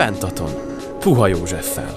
Pentaton. Puha Józseffel.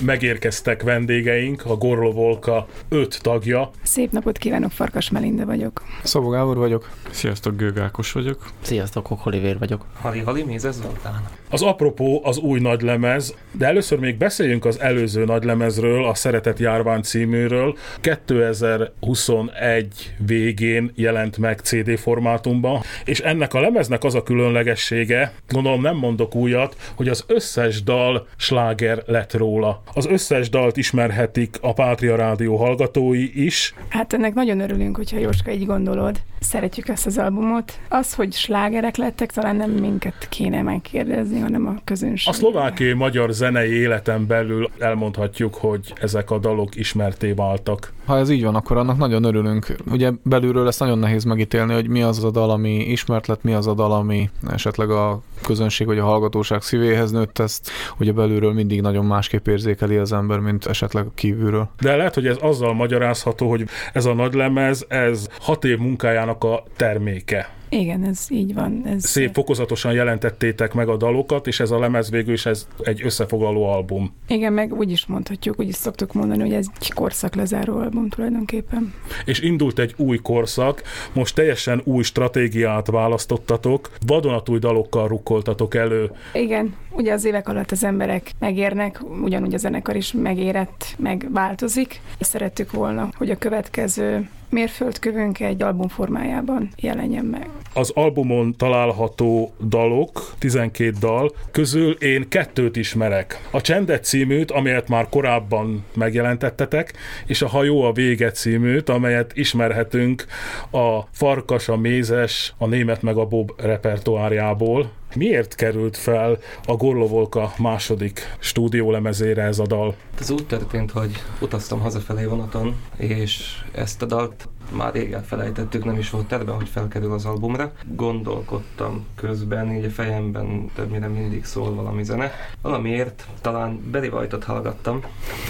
Megérkeztek vendégeink, a Gorlovolka öt tagja. Szép napot kívánok, Farkas Melinda vagyok. Szabó Gábor vagyok. Sziasztok, Gőgákos vagyok. Sziasztok, Okolivér vagyok. Hali Hali, Mézes Zoltán. Az apropó az új nagylemez, de először még beszéljünk az előző nagylemezről, a Szeretet Járvány címűről. 2021 végén jelent meg CD formátumban, és ennek a lemeznek az a különlegessége, gondolom nem mondok újat, hogy az összes dal sláger lett róla. Az összes dalt ismerhetik a Pátria Rádió hallgatói is. Hát ennek nagyon örülünk, hogyha Jóska így gondolod. Szeretjük ezt az albumot. Az, hogy slágerek lettek, talán nem minket kéne megkérdezni, hanem a közönség. A szlovákiai magyar zenei életen belül elmondhatjuk, hogy ezek a dalok ismerté váltak. Ha ez így van, akkor annak nagyon örülünk. Ugye belülről ezt nagyon nehéz megítélni, hogy mi az a dal, ami ismert lett, mi az a dal, ami esetleg a közönség vagy a hallgatóság szívéhez nőtt ezt, ugye belülről mindig nagyon másképp érzékeli az ember, mint esetleg kívülről. De lehet, hogy ez azzal magyarázható, hogy ez a nagy lemez, ez hat év munkájának a terméke. Igen, ez így van. Ez Szép fokozatosan jelentettétek meg a dalokat, és ez a lemez végül is ez egy összefoglaló album. Igen, meg úgy is mondhatjuk, úgy is szoktuk mondani, hogy ez egy korszak lezáró album tulajdonképpen. És indult egy új korszak, most teljesen új stratégiát választottatok, vadonatúj dalokkal rukkoltatok elő. Igen, ugye az évek alatt az emberek megérnek, ugyanúgy a zenekar is megérett, meg változik, és szerettük volna, hogy a következő mérföldkövünk egy album formájában jelenjen meg. Az albumon található dalok, 12 dal, közül én kettőt ismerek. A Csendet címűt, amelyet már korábban megjelentettetek, és a Hajó a vége címűt, amelyet ismerhetünk a Farkas, a Mézes, a Német meg a Bob repertoárjából. Miért került fel a Gorlovolka második stúdiólemezére ez a dal? Ez úgy történt, hogy utaztam hazafelé vonaton, és ezt a dalt már rég elfelejtettük, nem is volt terve, hogy felkerül az albumra. Gondolkodtam közben, így a fejemben többnyire mindig szól valami zene. Valamiért talán White-ot hallgattam,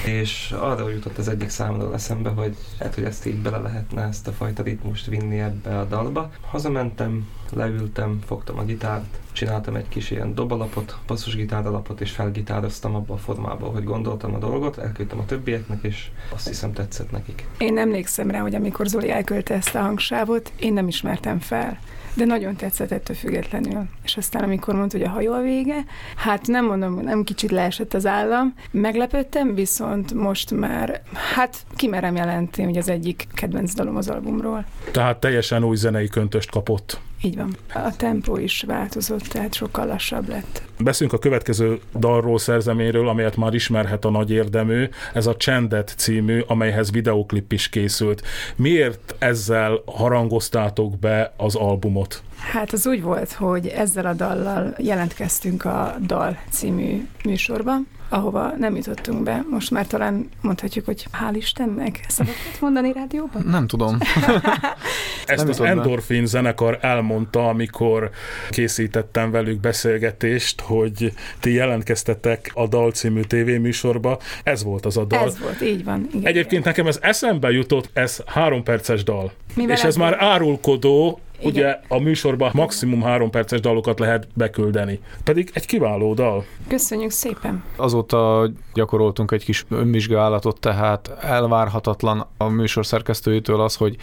és arra jutott az egyik számról eszembe, hogy hát, hogy ezt így bele lehetne ezt a fajta ritmust vinni ebbe a dalba. Hazamentem, leültem, fogtam a gitárt, csináltam egy kis ilyen dobalapot, basszusgitáralapot, és felgitároztam abba a formába, hogy gondoltam a dolgot, elküldtem a többieknek, és azt hiszem tetszett nekik. Én emlékszem rá, hogy amikor Zoli elküldte ezt a hangsávot, én nem ismertem fel de nagyon tetszett ettől függetlenül. És aztán, amikor mondta, hogy a hajó a vége, hát nem mondom, nem kicsit leesett az állam, meglepődtem, viszont most már, hát kimerem jelenteni, hogy az egyik kedvenc dalom az albumról. Tehát teljesen új zenei köntöst kapott. Így van. A tempó is változott, tehát sokkal lassabb lett. Beszünk a következő dalról, szerzeméről, amelyet már ismerhet a nagy érdemű. Ez a Csendet című, amelyhez videoklip is készült. Miért ezzel harangoztátok be az albumot? Hát az úgy volt, hogy ezzel a dallal jelentkeztünk a Dal című műsorba, ahova nem jutottunk be. Most már talán mondhatjuk, hogy hál' Istennek. Szabad mondani rádióban? Nem tudom. Ezt nem az Endorphin be. zenekar elmondta, amikor készítettem velük beszélgetést, hogy ti jelentkeztetek a Dal című tévéműsorba. Ez volt az a dal. Ez volt, így van. Igen, Egyébként igen. nekem ez eszembe jutott, ez három perces dal. Mivel és ez, ez már árulkodó, igen. Ugye a műsorban maximum három perces dalokat lehet beküldeni. Pedig egy kiváló dal. Köszönjük szépen. Azóta gyakoroltunk egy kis önvizsgálatot, tehát elvárhatatlan a műsor szerkesztőjétől az, hogy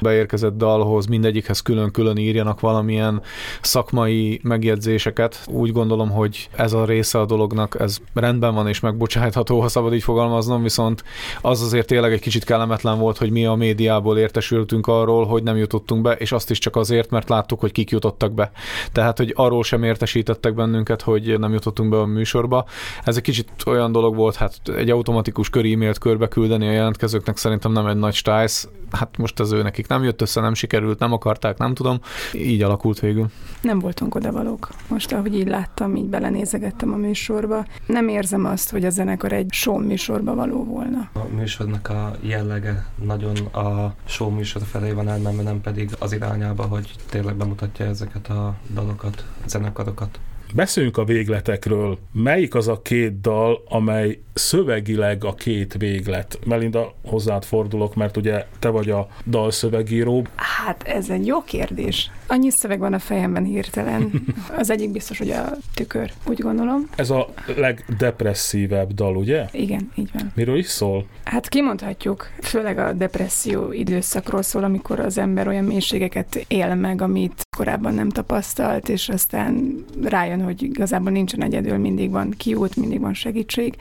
beérkezett dalhoz mindegyikhez külön-külön írjanak valamilyen szakmai megjegyzéseket. Úgy gondolom, hogy ez a része a dolognak, ez rendben van és megbocsájtható, ha szabad így fogalmaznom, viszont az azért tényleg egy kicsit kellemetlen volt, hogy mi a médiából értesültünk arról, hogy nem jutottunk be, és azt is csak azért, mert láttuk, hogy kik jutottak be. Tehát, hogy arról sem értesítettek bennünket, hogy nem jutottunk be a műsorba. Ez egy kicsit olyan dolog volt, hát egy automatikus kör e-mailt körbe küldeni a jelentkezőknek szerintem nem egy nagy stájsz. Hát most az ő nekik nem jött össze, nem sikerült, nem akarták, nem tudom. Így alakult végül. Nem voltunk odavalók. Most, ahogy így láttam, így belenézegettem a műsorba, nem érzem azt, hogy a zenekar egy show műsorba való volna. A műsornak a jellege nagyon a show műsor felé van elmenve, nem pedig az irányába, hogy tényleg bemutatja ezeket a dalokat, zenekarokat. Beszéljünk a végletekről. Melyik az a két dal, amely szövegileg a két véglet? Melinda, hozzád fordulok, mert ugye te vagy a dalszövegíró. Hát ez egy jó kérdés. Annyi szöveg van a fejemben hirtelen. Az egyik biztos, hogy a tükör, úgy gondolom. Ez a legdepresszívebb dal, ugye? Igen, így van. Miről is szól? Hát kimondhatjuk, főleg a depresszió időszakról szól, amikor az ember olyan mélységeket él meg, amit korábban nem tapasztalt, és aztán rájön, hogy igazából nincsen egyedül, mindig van kiút, mindig van segítség,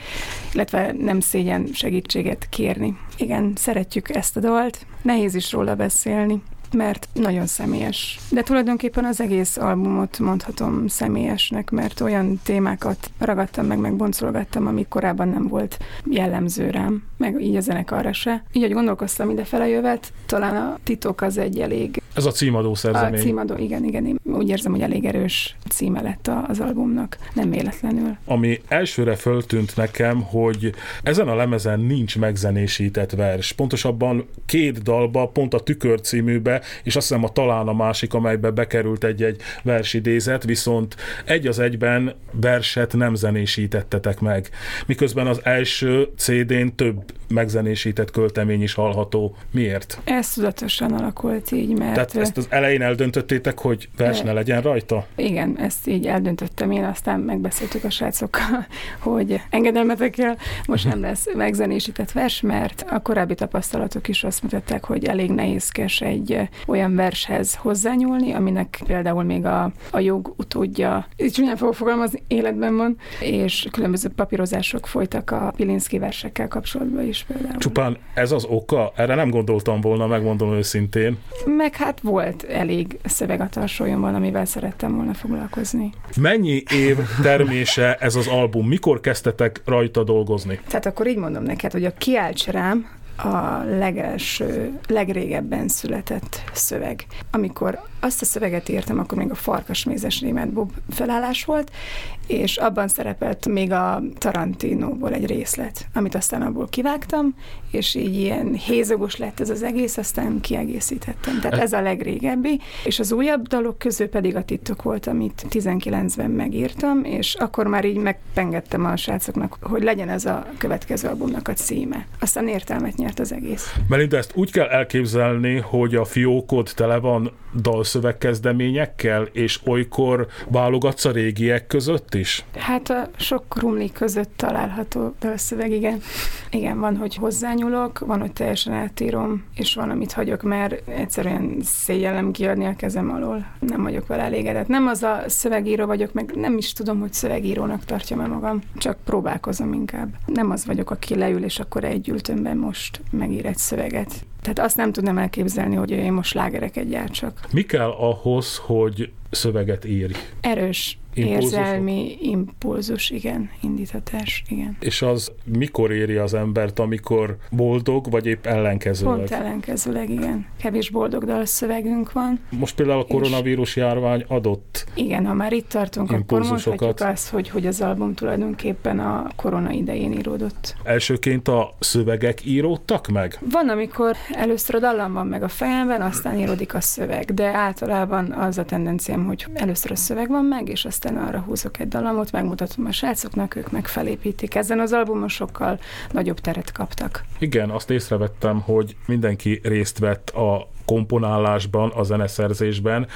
illetve nem szégyen segítséget kérni. Igen, szeretjük ezt a dalt, nehéz is róla beszélni, mert nagyon személyes. De tulajdonképpen az egész albumot mondhatom személyesnek, mert olyan témákat ragadtam meg, meg boncolgattam, ami korábban nem volt jellemző rám, meg így a zenekarra se. Így, hogy gondolkoztam ide jövet, talán a titok az egy elég... Ez a címadó szerzemény. A címadó, igen, igen. Én úgy érzem, hogy elég erős címe lett az albumnak, nem véletlenül. Ami elsőre föltűnt nekem, hogy ezen a lemezen nincs megzenésített vers. Pontosabban két dalba, pont a Tükör címűbe és azt hiszem a talán a másik, amelybe bekerült egy-egy versidézet, viszont egy az egyben verset nem zenésítettetek meg. Miközben az első CD-n több megzenésített költemény is hallható. Miért? Ez tudatosan alakult így, mert... Tehát ezt az elején eldöntöttétek, hogy vers ne legyen rajta? Igen, ezt így eldöntöttem én, aztán megbeszéltük a srácokkal, hogy engedelmetekkel most nem lesz megzenésített vers, mert a korábbi tapasztalatok is azt mutatták, hogy elég nehézkes egy olyan vershez hozzányúlni, aminek például még a, a jog utódja, csúnyán fogok fogalmazni, életben van, és különböző papírozások folytak a Pilinszki versekkel kapcsolatban is például. Csupán ez az oka? Erre nem gondoltam volna, megmondom őszintén. Meg hát volt elég szöveg a tarsolyomban, amivel szerettem volna foglalkozni. Mennyi év termése ez az album? Mikor kezdtetek rajta dolgozni? Tehát akkor így mondom neked, hogy a Kiálts rám a legelső, legrégebben született szöveg. Amikor azt a szöveget írtam, akkor még a Farkasmézes német Bob felállás volt, és abban szerepelt még a Tarantinóból egy részlet, amit aztán abból kivágtam, és így ilyen hézogos lett ez az egész, aztán kiegészítettem. Tehát ez a legrégebbi, és az újabb dalok közül pedig a titok volt, amit 19-ben megírtam, és akkor már így megpengettem a srácoknak, hogy legyen ez a következő albumnak a címe. Aztán értelmet nyert az egész. Melinda, ezt úgy kell elképzelni, hogy a fiókod tele van dalszövegkezdeményekkel, és olykor válogatsz a régiek között is? Hát a sok krumli között található dalszöveg, igen. Igen, van, hogy hozzányúlok, van, hogy teljesen átírom, és van, amit hagyok, mert egyszerűen szégyellem kiadni a kezem alól. Nem vagyok vele elégedett. Nem az a szövegíró vagyok, meg nem is tudom, hogy szövegírónak tartjam el magam, csak próbálkozom inkább. Nem az vagyok, aki leül, és akkor egy ültőmben most megír egy szöveget. Tehát azt nem tudnám elképzelni, hogy én most lágereket gyártsak. Mi kell ahhoz, hogy szöveget írj? Erős Érzelmi impulzus, igen, indítatás, igen. És az mikor éri az embert, amikor boldog, vagy épp ellenkezőleg? Pont ellenkezőleg, igen. Kevés boldog dalszövegünk van. Most például a koronavírus járvány adott Igen, ha már itt tartunk, akkor mondhatjuk azt, hogy, hogy az album tulajdonképpen a korona idején íródott. Elsőként a szövegek íródtak meg? Van, amikor először a dallam van meg a fejemben, aztán íródik a szöveg, de általában az a tendenciám, hogy először a szöveg van meg, és aztán arra húzok egy dalamot, megmutatom a srácoknak, ők meg felépítik. Ezen az albumon sokkal nagyobb teret kaptak. Igen, azt észrevettem, hogy mindenki részt vett a komponálásban, a zeneszerzésben.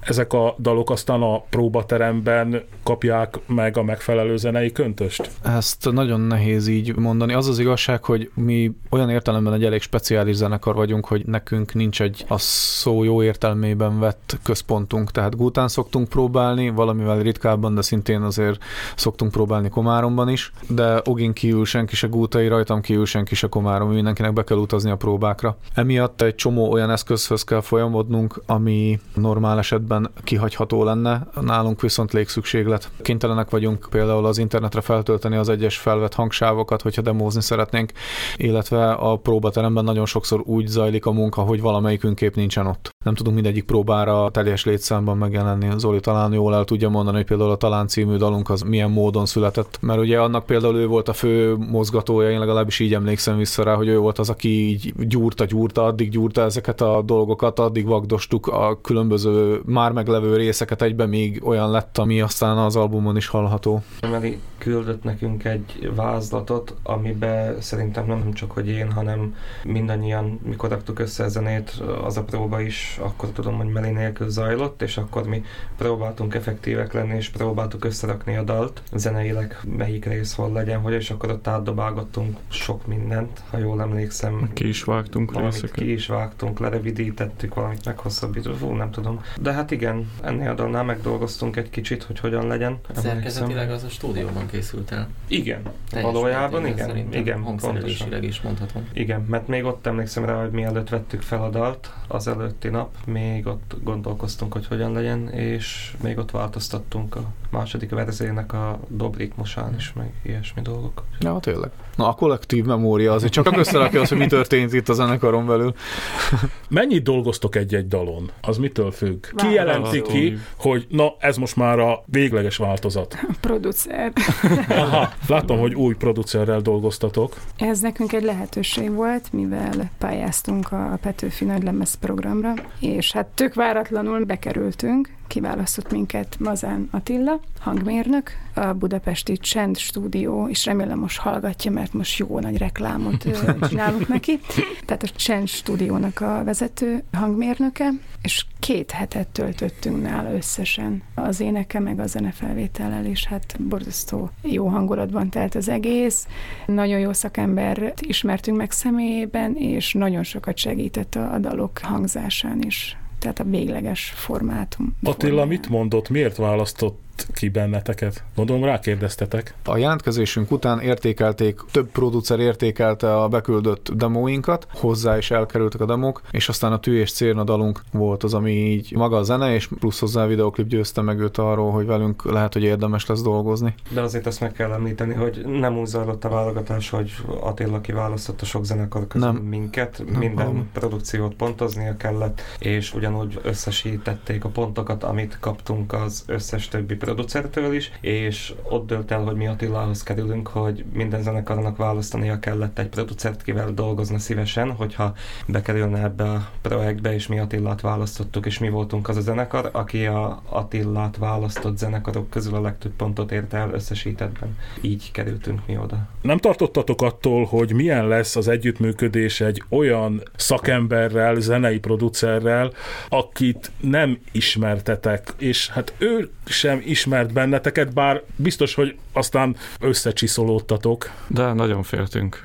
Ezek a dalok aztán a próbateremben kapják meg a megfelelő zenei köntöst? Ezt nagyon nehéz így mondani. Az az igazság, hogy mi olyan értelemben egy elég speciális zenekar vagyunk, hogy nekünk nincs egy a szó jó értelmében vett központunk. Tehát Gután szoktunk próbálni, valamivel ritkábban, de szintén azért szoktunk próbálni Komáromban is, de Ogin kívül senki se Gútai, rajtam kívül senki se Komárom, mindenkinek be kell utazni a próbákra. Emiatt egy csomó olyan eszköz eszközhöz kell folyamodnunk, ami normál esetben kihagyható lenne, nálunk viszont légszükséglet. Kénytelenek vagyunk például az internetre feltölteni az egyes felvett hangsávokat, hogyha demózni szeretnénk, illetve a próbateremben nagyon sokszor úgy zajlik a munka, hogy valamelyikünk kép nincsen ott. Nem tudunk mindegyik próbára teljes létszámban megjelenni. Zoli talán jól el tudja mondani, hogy például a Talán című dalunk az milyen módon született, mert ugye annak például ő volt a fő mozgatója, én legalábbis így emlékszem vissza rá, hogy ő volt az, aki így gyúrta, gyúrta, addig gyúrta ezeket a dolgokat, addig vagdostuk a különböző már meglevő részeket egybe, még olyan lett, ami aztán az albumon is hallható. Meli küldött nekünk egy vázlatot, amiben szerintem nem csak hogy én, hanem mindannyian, mikor raktuk össze a zenét, az a próba is és akkor tudom, hogy Meli nélkül zajlott, és akkor mi próbáltunk effektívek lenni, és próbáltuk összerakni a dalt, zeneileg melyik rész hol legyen, hogy és akkor ott átdobálgattunk sok mindent, ha jól emlékszem. Ki is vágtunk valamit részeket. ki is vágtunk, lerevidítettük, valamit meghosszabbítottuk, fú, nem tudom. De hát igen, ennél a dalnál megdolgoztunk egy kicsit, hogy hogyan legyen. Szerkezetileg az a stúdióban készült el. Igen, Teljes valójában igen, igen, pontosan. Is mondhatom. Igen, mert még ott emlékszem rá, hogy mielőtt vettük fel a dalt, az előtti nap, még ott gondolkoztunk, hogy hogyan legyen, és még ott változtattunk a második verziónak a dobritmosán is, meg ilyesmi dolgok. Ja, tényleg. Na, a kollektív memória azért csak összerakja azt, hogy mi történt itt a zenekaron belül. Mennyit dolgoztok egy-egy dalon? Az mitől függ? Ki jelenti ki, hogy na, ez most már a végleges változat? A producer. Aha, látom, hogy új producerrel dolgoztatok. Ez nekünk egy lehetőség volt, mivel pályáztunk a Petőfi Nagylemez programra, és hát tök váratlanul bekerültünk, kiválasztott minket Mazán Attila, hangmérnök, a budapesti Csend stúdió, és remélem most hallgatja, mert most jó nagy reklámot csinálunk neki. Tehát a Csend stúdiónak a vezető hangmérnöke, és két hetet töltöttünk nála összesen az éneke, meg a zenefelvétellel, és hát borzasztó jó hangulatban telt az egész. Nagyon jó szakembert ismertünk meg személyében, és nagyon sokat segített a, a dalok hangzásán is. Tehát a végleges formátum. Attila formáján. mit mondott, miért választott ki benneteket? Gondolom rákérdeztetek. A jelentkezésünk után értékelték, több producer értékelte a beküldött demóinkat, hozzá is elkerültek a demók, és aztán a Tű és Cérna dalunk volt az, ami így maga a zene, és plusz hozzá a videoklip győzte meg őt arról, hogy velünk lehet, hogy érdemes lesz dolgozni. De azért azt meg kell említeni, hogy nem úgy zajlott a válogatás, hogy Attila kiválasztott a sok zenekar közül Nem. minket, Nem, minden valami. produkciót pontoznia kellett, és ugyanúgy összesítették a pontokat, amit kaptunk az összes többi producertől is, és ott dölt el, hogy mi Attilához kerülünk, hogy minden zenekarnak választania kellett egy producert, kivel dolgozna szívesen, hogyha bekerülne ebbe a projektbe, és mi Attillát választottuk, és mi voltunk az a zenekar, aki a Attillát választott zenekarok közül a legtöbb pontot érte el összesítettben. Így kerültünk mi oda. Nem tartottatok attól, hogy milyen lesz az együttműködés egy olyan szakemberrel, zenei producerrel, akit nem ismertetek, és hát ő sem ismert benneteket, bár biztos, hogy aztán összecsiszolódtatok. De nagyon féltünk.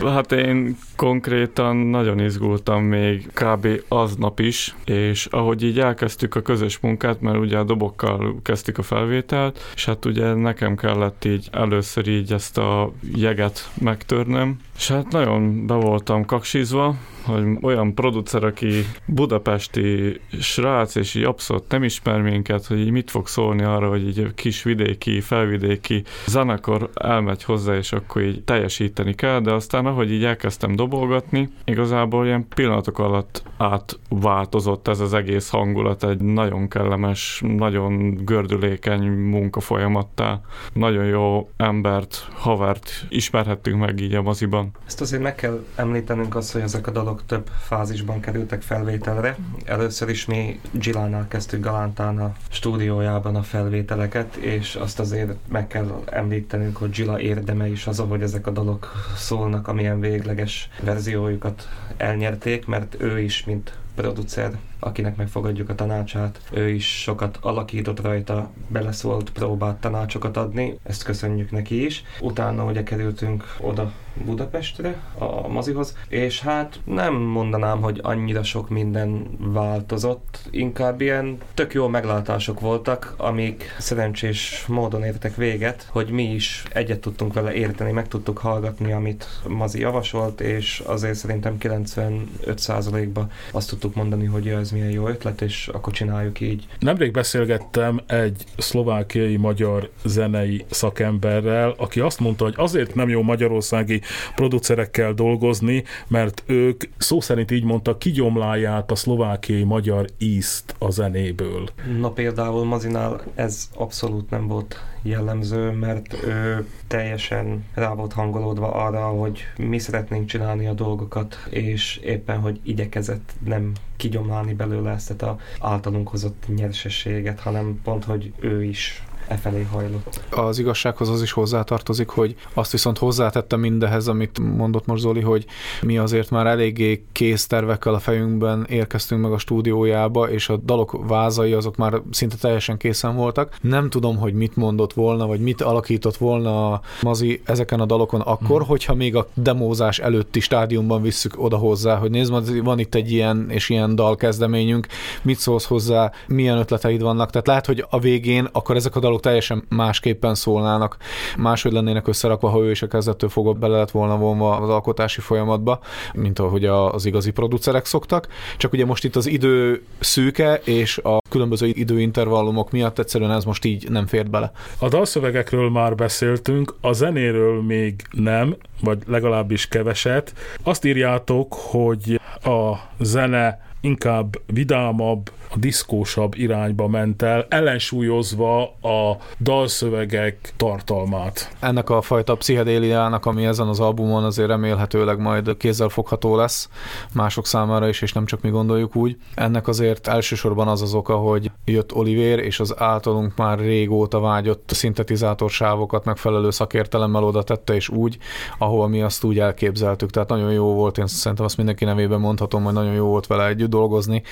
hát én konkrétan nagyon izgultam még kb. aznap is, és ahogy így elkezdtük a közös munkát, mert ugye a dobokkal kezdtük a felvételt, és hát ugye nekem kellett így először így ezt a jeget megtörnöm, és hát nagyon be voltam kaksizva, hogy olyan producer, aki budapesti srác, és így abszolút nem ismer minket, hogy így mit fog szólni arra, hogy így kis vidéki, felvidéki zenekar elmegy hozzá, és akkor így teljesíteni kell, de aztán ahogy így elkezdtem dobolgatni, igazából ilyen pillanatok alatt átváltozott ez az egész hangulat egy nagyon kellemes, nagyon gördülékeny munkafolyamattá. Nagyon jó embert, havert ismerhettünk meg így a moziban. Ezt azért meg kell említenünk azt, hogy ezek a dalok több fázisban kerültek felvételre. Először is mi Gilánál kezdtük Galántán a stúdiójában a felvételeket, és azt azért meg kell említenünk, hogy Gila érdeme is az, hogy ezek a dalok szólnak, amilyen végleges verziójukat elnyerték, mert ő is, mint producer, akinek megfogadjuk a tanácsát, ő is sokat alakított rajta, beleszólt, próbált tanácsokat adni, ezt köszönjük neki is. Utána ugye kerültünk oda Budapestre, a mozihoz, és hát nem mondanám, hogy annyira sok minden változott, inkább ilyen tök jó meglátások voltak, amik szerencsés módon értek véget, hogy mi is egyet tudtunk vele érteni, meg tudtuk hallgatni, amit Mazi javasolt, és azért szerintem 95%-ban azt tudtuk mondani, hogy ez milyen jó ötlet, és akkor csináljuk így. Nemrég beszélgettem egy szlovákiai magyar zenei szakemberrel, aki azt mondta, hogy azért nem jó magyarországi producerekkel dolgozni, mert ők szó szerint így mondta, kigyomlálják a szlovákiai magyar ízt a zenéből. Na például Mazinál ez abszolút nem volt jellemző, mert ő teljesen rá volt hangolódva arra, hogy mi szeretnénk csinálni a dolgokat, és éppen, hogy igyekezett nem kigyomlálni belőle ezt a általunk hozott nyersességet, hanem pont, hogy ő is e felé hajlott. Az igazsághoz az is hozzátartozik, hogy azt viszont hozzátettem mindehez, amit mondott most Zoli, hogy mi azért már eléggé kész tervekkel a fejünkben érkeztünk meg a stúdiójába, és a dalok vázai azok már szinte teljesen készen voltak. Nem tudom, hogy mit mondott volna, vagy mit alakított volna a Mazi ezeken a dalokon akkor, hmm. hogyha még a demózás előtti stádiumban visszük oda hozzá, hogy nézd, van itt egy ilyen és ilyen dal kezdeményünk, mit szólsz hozzá, milyen ötleteid vannak. Tehát lehet, hogy a végén akkor ezek a dalok teljesen másképpen szólnának, máshogy lennének összerakva, ha ő is a kezdettől fogva bele lett volna vonva az alkotási folyamatba, mint ahogy az igazi producerek szoktak. Csak ugye most itt az idő szűke, és a különböző időintervallumok miatt egyszerűen ez most így nem fért bele. A dalszövegekről már beszéltünk, a zenéről még nem, vagy legalábbis keveset. Azt írjátok, hogy a zene inkább vidámabb, a diszkósabb irányba ment el, ellensúlyozva a dalszövegek tartalmát. Ennek a fajta pszichedéliának, ami ezen az albumon azért remélhetőleg majd kézzelfogható lesz mások számára is, és nem csak mi gondoljuk úgy. Ennek azért elsősorban az az oka, hogy jött Oliver, és az általunk már régóta vágyott szintetizátorsávokat megfelelő szakértelemmel oda tette, és úgy, ahol mi azt úgy elképzeltük. Tehát nagyon jó volt, én szerintem azt mindenki nevében mondhatom, hogy nagyon jó volt vele együtt dolgozni,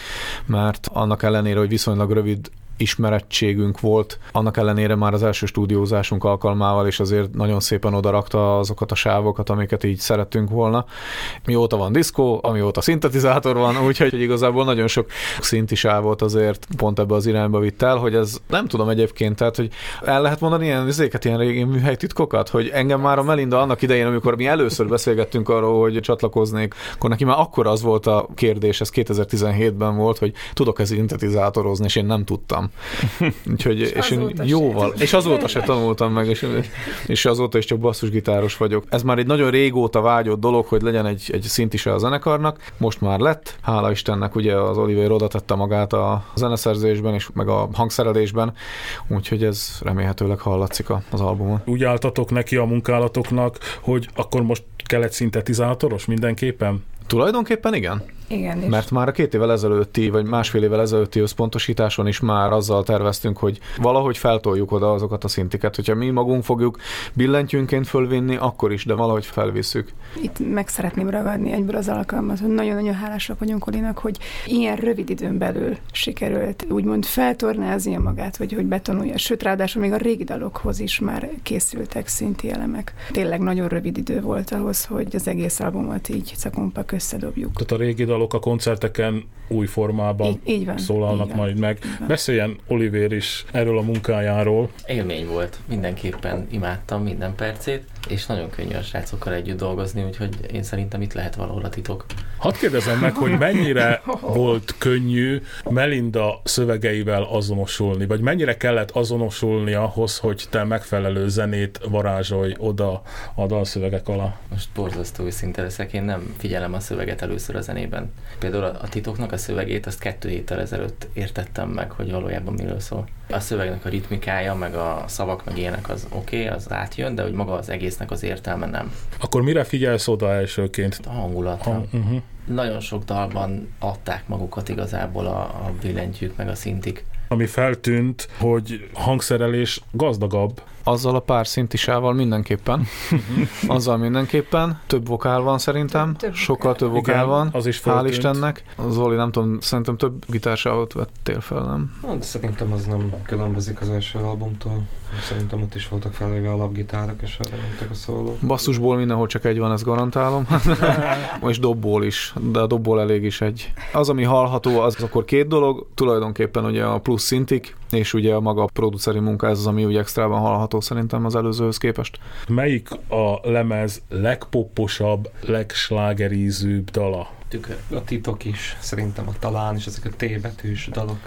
mert annak ellenére, hogy viszonylag rövid ismerettségünk volt, annak ellenére már az első stúdiózásunk alkalmával, és azért nagyon szépen odarakta azokat a sávokat, amiket így szerettünk volna. Mióta van diszkó, amióta szintetizátor van, úgyhogy igazából nagyon sok szinti sávot azért pont ebbe az irányba vitt el, hogy ez nem tudom egyébként, tehát hogy el lehet mondani ilyen vizéket, ilyen régi műhelytitkokat, hogy engem már a Melinda annak idején, amikor mi először beszélgettünk arról, hogy csatlakoznék, akkor neki már akkor az volt a kérdés, ez 2017-ben volt, hogy tudok ez szintetizátorozni, és én nem tudtam. Úgyhogy, és, és én jóval, és azóta se tanultam meg, és, és azóta is csak basszusgitáros vagyok. Ez már egy nagyon régóta vágyott dolog, hogy legyen egy, egy szint is a zenekarnak, most már lett, hála Istennek ugye az Oliver oda tette magát a zeneszerzésben és meg a hangszerelésben, úgyhogy ez remélhetőleg hallatszik az albumon. Úgy álltatok neki a munkálatoknak, hogy akkor most kell egy szintetizátoros mindenképpen? Tulajdonképpen igen. Igen, és... Mert már a két évvel ezelőtti, vagy másfél évvel ezelőtti összpontosításon is már azzal terveztünk, hogy valahogy feltoljuk oda azokat a szintiket. Hogyha mi magunk fogjuk billentyűnként fölvinni, akkor is, de valahogy felvisszük. Itt meg szeretném ragadni egyből az alkalmat, hogy nagyon-nagyon hálásak vagyunk Olinak, hogy ilyen rövid időn belül sikerült úgymond feltornáznia magát, vagy hogy betonulja. Sőt, ráadásul még a régi dalokhoz is már készültek szinti elemek. Tényleg nagyon rövid idő volt ahhoz, hogy az egész albumot így szakompak összedobjuk. Tehát a régi dalok dalok a koncerteken új formában így, így van, szólalnak így van, majd meg. Beszéljen Oliver is erről a munkájáról. Élmény volt, mindenképpen imádtam minden percét, és nagyon könnyű a srácokkal együtt dolgozni, úgyhogy én szerintem itt lehet valahol a titok. Hadd kérdezem meg, hogy mennyire volt könnyű Melinda szövegeivel azonosulni, vagy mennyire kellett azonosulni ahhoz, hogy te megfelelő zenét varázsolj oda a dalszövegek alá? Most borzasztó őszinte leszek, én nem figyelem a szöveget először a zenében. Például a titoknak a szövegét azt kettő héttel ezelőtt értettem meg, hogy valójában miről szól. A szövegnek a ritmikája, meg a szavak, meg ilyenek az oké, okay, az átjön, de hogy maga az egésznek az értelme nem. Akkor mire figyelsz oda elsőként? A hangulatra. Ha, uh-huh. Nagyon sok dalban adták magukat igazából a, a billentyűk, meg a szintik ami feltűnt, hogy hangszerelés gazdagabb. Azzal a pár szintisával mindenképpen. Azzal mindenképpen. Több vokál van szerintem. Több Sokkal több vokál Igen, van. Az is feltűnt. Hál' Istennek. Zoli, nem tudom, szerintem több gitársávot vettél fel, nem? Hát, szerintem az nem különbözik az első albumtól. Szerintem ott is voltak felvéve alapgitárok, és arra mentek a szóló. Basszusból mindenhol csak egy van, ezt garantálom. és dobból is, de a dobból elég is egy. Az, ami hallható, az akkor két dolog. Tulajdonképpen ugye a plusz szintik, és ugye a maga a produceri munka, ez az, ami úgy extrában hallható szerintem az előzőhöz képest. Melyik a lemez legpopposabb, legslágerízőbb dala? Tükör. A titok is, szerintem a talán is, ezek a T-betűs dalok.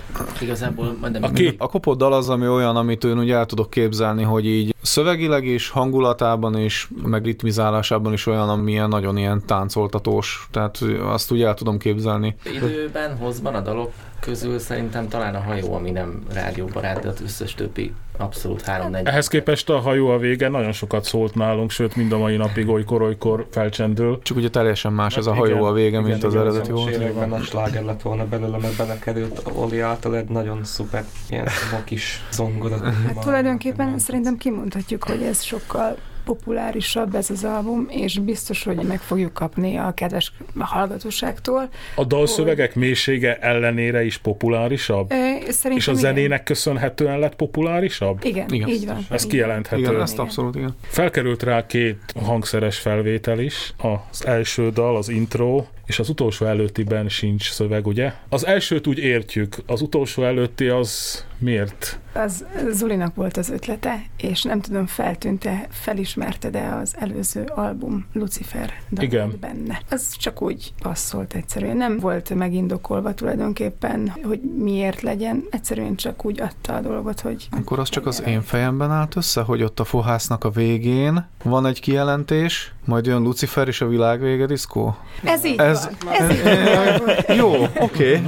Igazából majd a, két, a kopott dal az, ami olyan, amit én úgy el tudok képzelni, hogy így szövegileg is, hangulatában is, meg ritmizálásában is olyan, amilyen nagyon ilyen táncoltatós, tehát azt úgy el tudom képzelni. Időben, hozban a dalok közül szerintem talán a hajó, ami nem rádióbarát, de az összes többi abszolút 3 4 Ehhez képest a hajó a vége nagyon sokat szólt nálunk, sőt mind a mai napig olykor-olykor felcsendül. Csak ugye teljesen más ez a hajó igen, a vége, mint az eredeti volt. években a sláger lett volna belőle, mert belekerült Oli által egy nagyon szuper ilyen kis zongora. Hát tulajdonképpen szerintem kimondhatjuk, hogy ez sokkal populárisabb ez az album, és biztos, hogy meg fogjuk kapni a kedves hallgatóságtól. A dalszövegek mélysége ellenére is populárisabb? Szerintem és a zenének köszönhetően lett populárisabb? Igen, igen. így van. Ez kijelenthető. Igen, ezt abszolút, igen. Felkerült rá két hangszeres felvétel is. Az első dal, az intro, és az utolsó előttiben sincs szöveg, ugye? Az elsőt úgy értjük, az utolsó előtti az miért? Az Zulinak volt az ötlete, és nem tudom, feltűnte, felismerte, de az előző album Lucifer Igen. benne. Az csak úgy passzolt egyszerűen. Nem volt megindokolva tulajdonképpen, hogy miért legyen. Egyszerűen csak úgy adta a dolgot, hogy... Akkor az csak az én fejemben állt össze, hogy ott a fohásznak a végén van egy kijelentés, majd jön Lucifer és a világ vége diszkó? Ez így ez, van. Ez így van. Jó, oké. Okay.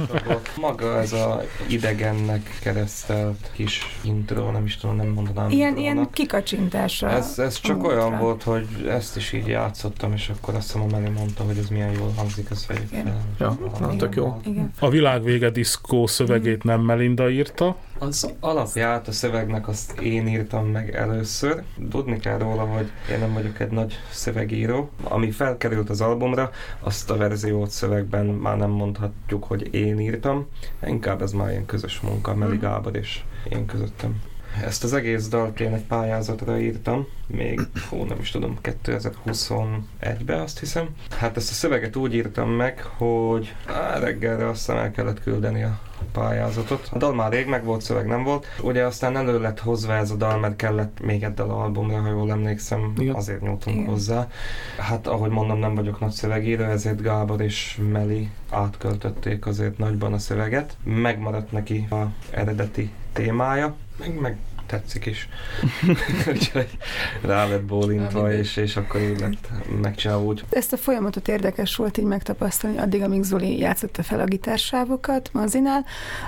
Maga ez a idegennek keresztelt kis intro, nem is tudom, nem mondanám. Ilyen, ilyen kikacsintása. Ez, ez csak olyan volt, hogy ezt is így játszottam, és akkor azt hiszem a Meli mondta, hogy ez milyen jól hangzik, ez fel. Ja, na, tök jó. Igen. A világ vége diszkó szövegét nem Melinda írta? Az alapját a szövegnek azt én írtam meg először. Tudni kell róla, hogy én nem vagyok egy nagy szövegíró. Ami felkerült az albumra, azt a verziót szövegben már nem mondhatjuk, hogy én írtam. Inkább ez már ilyen közös munka, Meli mhm. Gábor és én közöttem. Ezt az egész dalt én egy pályázatra írtam, még, hú, nem is tudom, 2021-ben azt hiszem. Hát ezt a szöveget úgy írtam meg, hogy á, reggelre aztán el kellett küldeni a pályázatot. A dal már rég meg volt, szöveg nem volt. Ugye aztán elő lett hozva ez a dal, mert kellett még egy dal albumra, ha jól emlékszem, Igen. azért nyújtunk Igen. hozzá. Hát ahogy mondom, nem vagyok nagy szövegíró, ezért Gábor és Meli átköltötték azért nagyban a szöveget. Megmaradt neki a eredeti témája, meg, meg tetszik is. Úgyhogy rá lett bólintva, és, és akkor így lett megcsinálva úgy. Ezt a folyamatot érdekes volt így megtapasztalni, addig, amíg Zoli játszotta fel a gitársávokat Mazinál,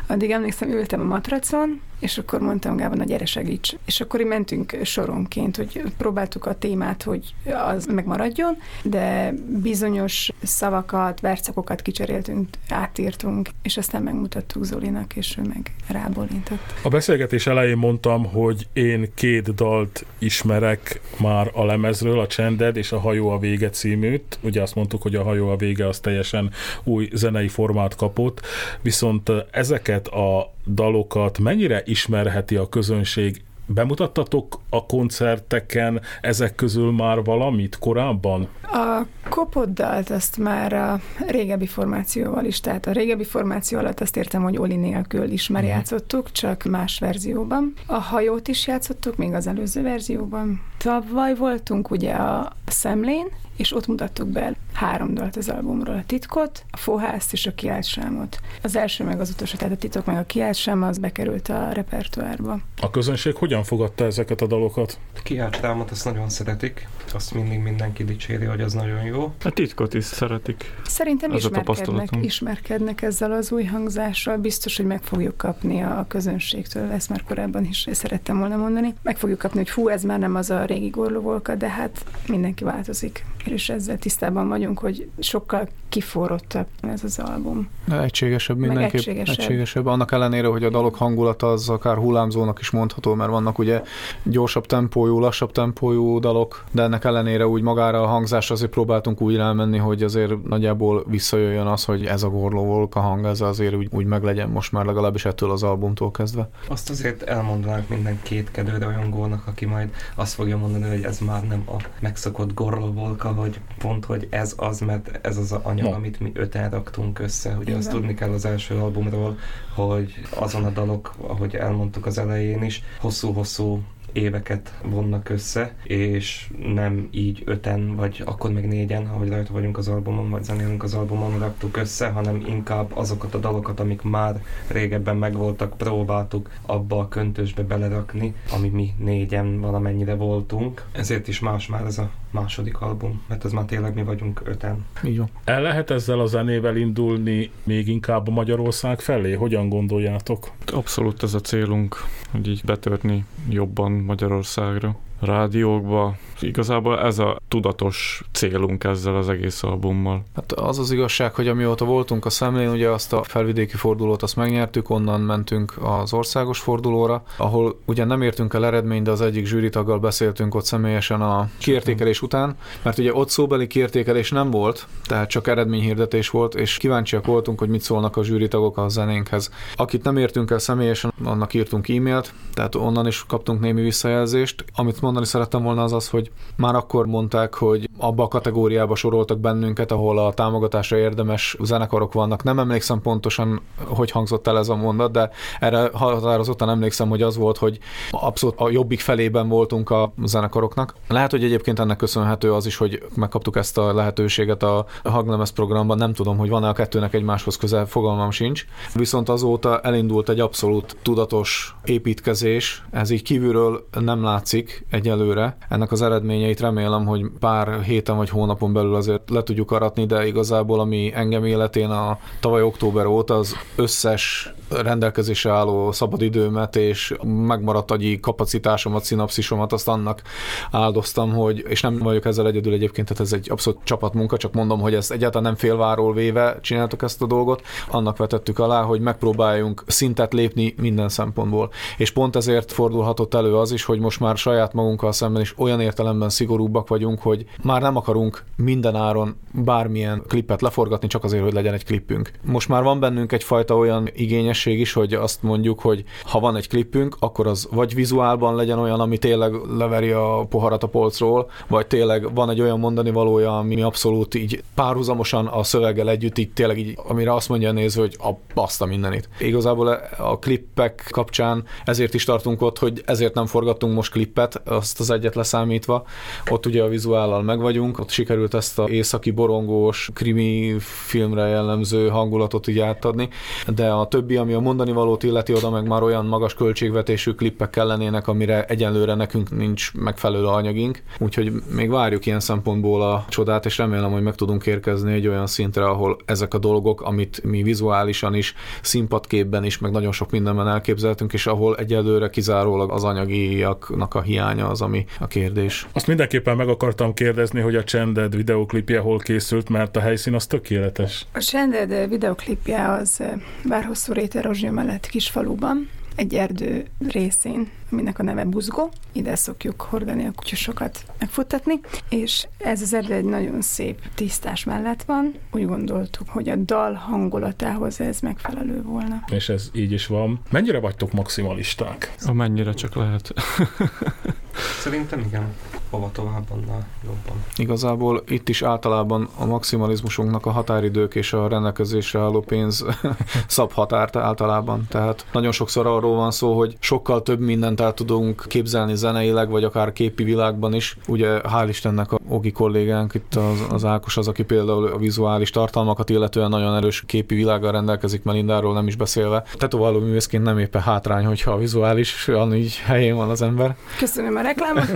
addig emlékszem, ültem a matracon, és akkor mondtam Gábor, na gyere segíts. És akkor mentünk soronként, hogy próbáltuk a témát, hogy az megmaradjon, de bizonyos szavakat, vercakokat kicseréltünk, átírtunk, és aztán megmutattuk Zolinak, és ő meg rábólintott. A beszélgetés elején mondtam, hogy én két dalt ismerek már a lemezről, a Csended és a Hajó a vége címűt. Ugye azt mondtuk, hogy a Hajó a vége az teljesen új zenei formát kapott, viszont ezeket a dalokat mennyire ismerheti a közönség Bemutattatok a koncerteken ezek közül már valamit korábban? A kopoddalt azt már a régebbi formációval is, tehát a régebbi formáció alatt azt értem, hogy Oli nélkül is már uh-huh. játszottuk, csak más verzióban. A hajót is játszottuk, még az előző verzióban. Tavaly voltunk ugye a Szemlén, és ott mutattuk be három dalt az albumról, a titkot, a fohászt és a kiáltsámot. Az első meg az utolsó, tehát a titok meg a kiáltsám, az bekerült a repertoárba. A közönség hogyan fogadta ezeket a dalokat? A kiáltsámot azt nagyon szeretik, azt mindig mindenki dicséri, hogy az nagyon jó. A titkot is szeretik. Szerintem Ez ismerkednek, ismerkednek ezzel az új hangzással, biztos, hogy meg fogjuk kapni a közönségtől, ezt már korábban is szerettem volna mondani. Meg fogjuk kapni, hogy fú, ez már nem az a régi gorlóvolka, de hát mindenki változik és ezzel tisztában vagyunk, hogy sokkal kiforrottabb ez az album. Egységesebb mindenképp. Egységesebb. egységesebb. Annak ellenére, hogy a dalok hangulata az akár hullámzónak is mondható, mert vannak ugye gyorsabb tempójú, lassabb tempójú dalok, de ennek ellenére úgy magára a hangzásra azért próbáltunk úgy elmenni, hogy azért nagyjából visszajöjjön az, hogy ez a gorló a hang, ez azért úgy, úgy meglegyen most már legalábbis ettől az albumtól kezdve. Azt azért elmondanánk minden kétkedőre olyan gólnak, aki majd azt fogja mondani, hogy ez már nem a megszokott gorlóvolka, hogy pont, hogy ez az, mert ez az anyag, no. amit mi öten raktunk össze. Ugye Igen. azt tudni kell az első albumról, hogy azon a dalok, ahogy elmondtuk az elején is, hosszú-hosszú éveket vonnak össze, és nem így öten, vagy akkor meg négyen, ahogy rajta vagyunk az albumon, vagy zenélünk az albumon, raktuk össze, hanem inkább azokat a dalokat, amik már régebben megvoltak, próbáltuk abba a köntösbe belerakni, ami mi négyen valamennyire voltunk. Ezért is más már ez a második album, mert ez már tényleg mi vagyunk öten. Így van. El lehet ezzel a zenével indulni még inkább a Magyarország felé? Hogyan gondoljátok? Abszolút ez a célunk, hogy így betörni jobban Magyarországra. Rádiókba. Igazából ez a tudatos célunk ezzel az egész albummal. Hát az az igazság, hogy amióta voltunk a szemlén, ugye azt a felvidéki fordulót azt megnyertük, onnan mentünk az országos fordulóra, ahol ugye nem értünk el eredményt, de az egyik zsűritaggal beszéltünk ott személyesen a kiértékelés után, mert ugye ott szóbeli kiértékelés nem volt, tehát csak eredményhirdetés volt, és kíváncsiak voltunk, hogy mit szólnak a zsűritagok a zenénkhez. Akit nem értünk el személyesen, annak írtunk e-mailt, tehát onnan is kaptunk némi visszajelzést. Amit mondani szerettem volna az az, hogy már akkor mondták, hogy abba a kategóriába soroltak bennünket, ahol a támogatásra érdemes zenekarok vannak. Nem emlékszem pontosan, hogy hangzott el ez a mondat, de erre határozottan emlékszem, hogy az volt, hogy abszolút a jobbik felében voltunk a zenekaroknak. Lehet, hogy egyébként ennek köszönhető az is, hogy megkaptuk ezt a lehetőséget a Hagnemes programban. Nem tudom, hogy van-e a kettőnek egymáshoz közel, fogalmam sincs. Viszont azóta elindult egy abszolút tudatos építkezés. Ez így kívülről nem látszik egyelőre. Ennek az eredményeit remélem, hogy pár héten vagy hónapon belül azért le tudjuk aratni, de igazából ami engem életén a tavaly október óta az összes rendelkezésre álló szabadidőmet és megmaradt agyi kapacitásomat, szinapszisomat, azt annak áldoztam, hogy, és nem vagyok ezzel egyedül egyébként, tehát ez egy abszolút csapatmunka, csak mondom, hogy ezt egyáltalán nem félváról véve csináltuk ezt a dolgot, annak vetettük alá, hogy megpróbáljunk szintet lépni minden szempontból. És pont ezért fordulhatott elő az is, hogy most már saját magunkkal szemben is olyan értelemben szigorúbbak vagyunk, hogy már nem akarunk minden áron bármilyen klipet leforgatni, csak azért, hogy legyen egy klipünk. Most már van bennünk egyfajta olyan igényesség is, hogy azt mondjuk, hogy ha van egy klipünk, akkor az vagy vizuálban legyen olyan, ami tényleg leveri a poharat a polcról, vagy tényleg van egy olyan mondani valója, ami abszolút így párhuzamosan a szöveggel együtt, így tényleg így, amire azt mondja a néző, hogy a baszta mindenit. Igazából a klippek kapcsán ezért is tartunk ott, hogy ezért nem forgattunk most klippet, azt az egyet leszámítva. Ott ugye a vizuállal meg vagyunk, ott sikerült ezt a északi borongós krimi filmre jellemző hangulatot így átadni, de a többi, ami a mondani valót illeti, oda meg már olyan magas költségvetésű klippek kellenének, amire egyenlőre nekünk nincs megfelelő anyagink, úgyhogy még várjuk ilyen szempontból a csodát, és remélem, hogy meg tudunk érkezni egy olyan szintre, ahol ezek a dolgok, amit mi vizuálisan is, színpadképben is, meg nagyon sok mindenben elképzeltünk, és ahol egyelőre kizárólag az anyagiaknak a hiánya az, ami a kérdés. Azt mindenképpen meg akartam kérdezni, hogy a Csended videoklipje hol készült, mert a helyszín az tökéletes. A Csended videoklipje az bár hosszú réte Rozsia mellett kisfaluban, egy erdő részén, aminek a neve Buzgó. Ide szokjuk hordani a kutyosokat megfuttatni, és ez az erdő egy nagyon szép tisztás mellett van. Úgy gondoltuk, hogy a dal hangulatához ez megfelelő volna. És ez így is van. Mennyire vagytok maximalisták? Amennyire csak lehet. Szerintem igen hova tovább, annál jobban. Igazából itt is általában a maximalizmusunknak a határidők és a rendelkezésre álló pénz szab határt általában. Tehát nagyon sokszor arról van szó, hogy sokkal több mindent el tudunk képzelni zeneileg, vagy akár képi világban is. Ugye hál' Istennek a Ogi kollégánk, itt az, az Ákos az, aki például a vizuális tartalmakat illetően nagyon erős képi világgal rendelkezik, Melindáról nem is beszélve. Tetováló művészként nem éppen hátrány, hogyha a vizuális így helyén van az ember. Köszönöm a reklámot,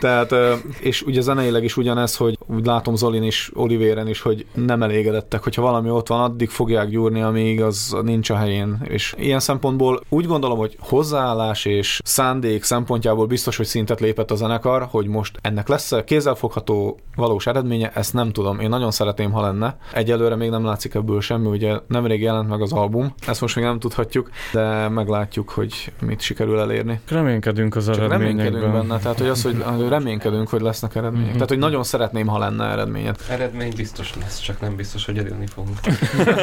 Tehát, és ugye zeneileg is ugyanez, hogy úgy látom Zolin is, Olivéren is, hogy nem elégedettek, hogyha valami ott van, addig fogják gyúrni, amíg az nincs a helyén. És ilyen szempontból úgy gondolom, hogy hozzáállás és szándék szempontjából biztos, hogy szintet lépett a zenekar, hogy most ennek lesz -e kézzelfogható valós eredménye, ezt nem tudom. Én nagyon szeretném, ha lenne. Egyelőre még nem látszik ebből semmi, ugye nemrég jelent meg az album, ezt most még nem tudhatjuk, de meglátjuk, hogy mit sikerül elérni. Reménykedünk az eredményekben. Reménykedünk benne, tehát hogy az, hogy reménykedünk, hogy lesznek eredmények. Mm-hmm. Tehát, hogy nagyon szeretném, ha lenne eredményet. Eredmény biztos lesz, csak nem biztos, hogy elérni fogunk.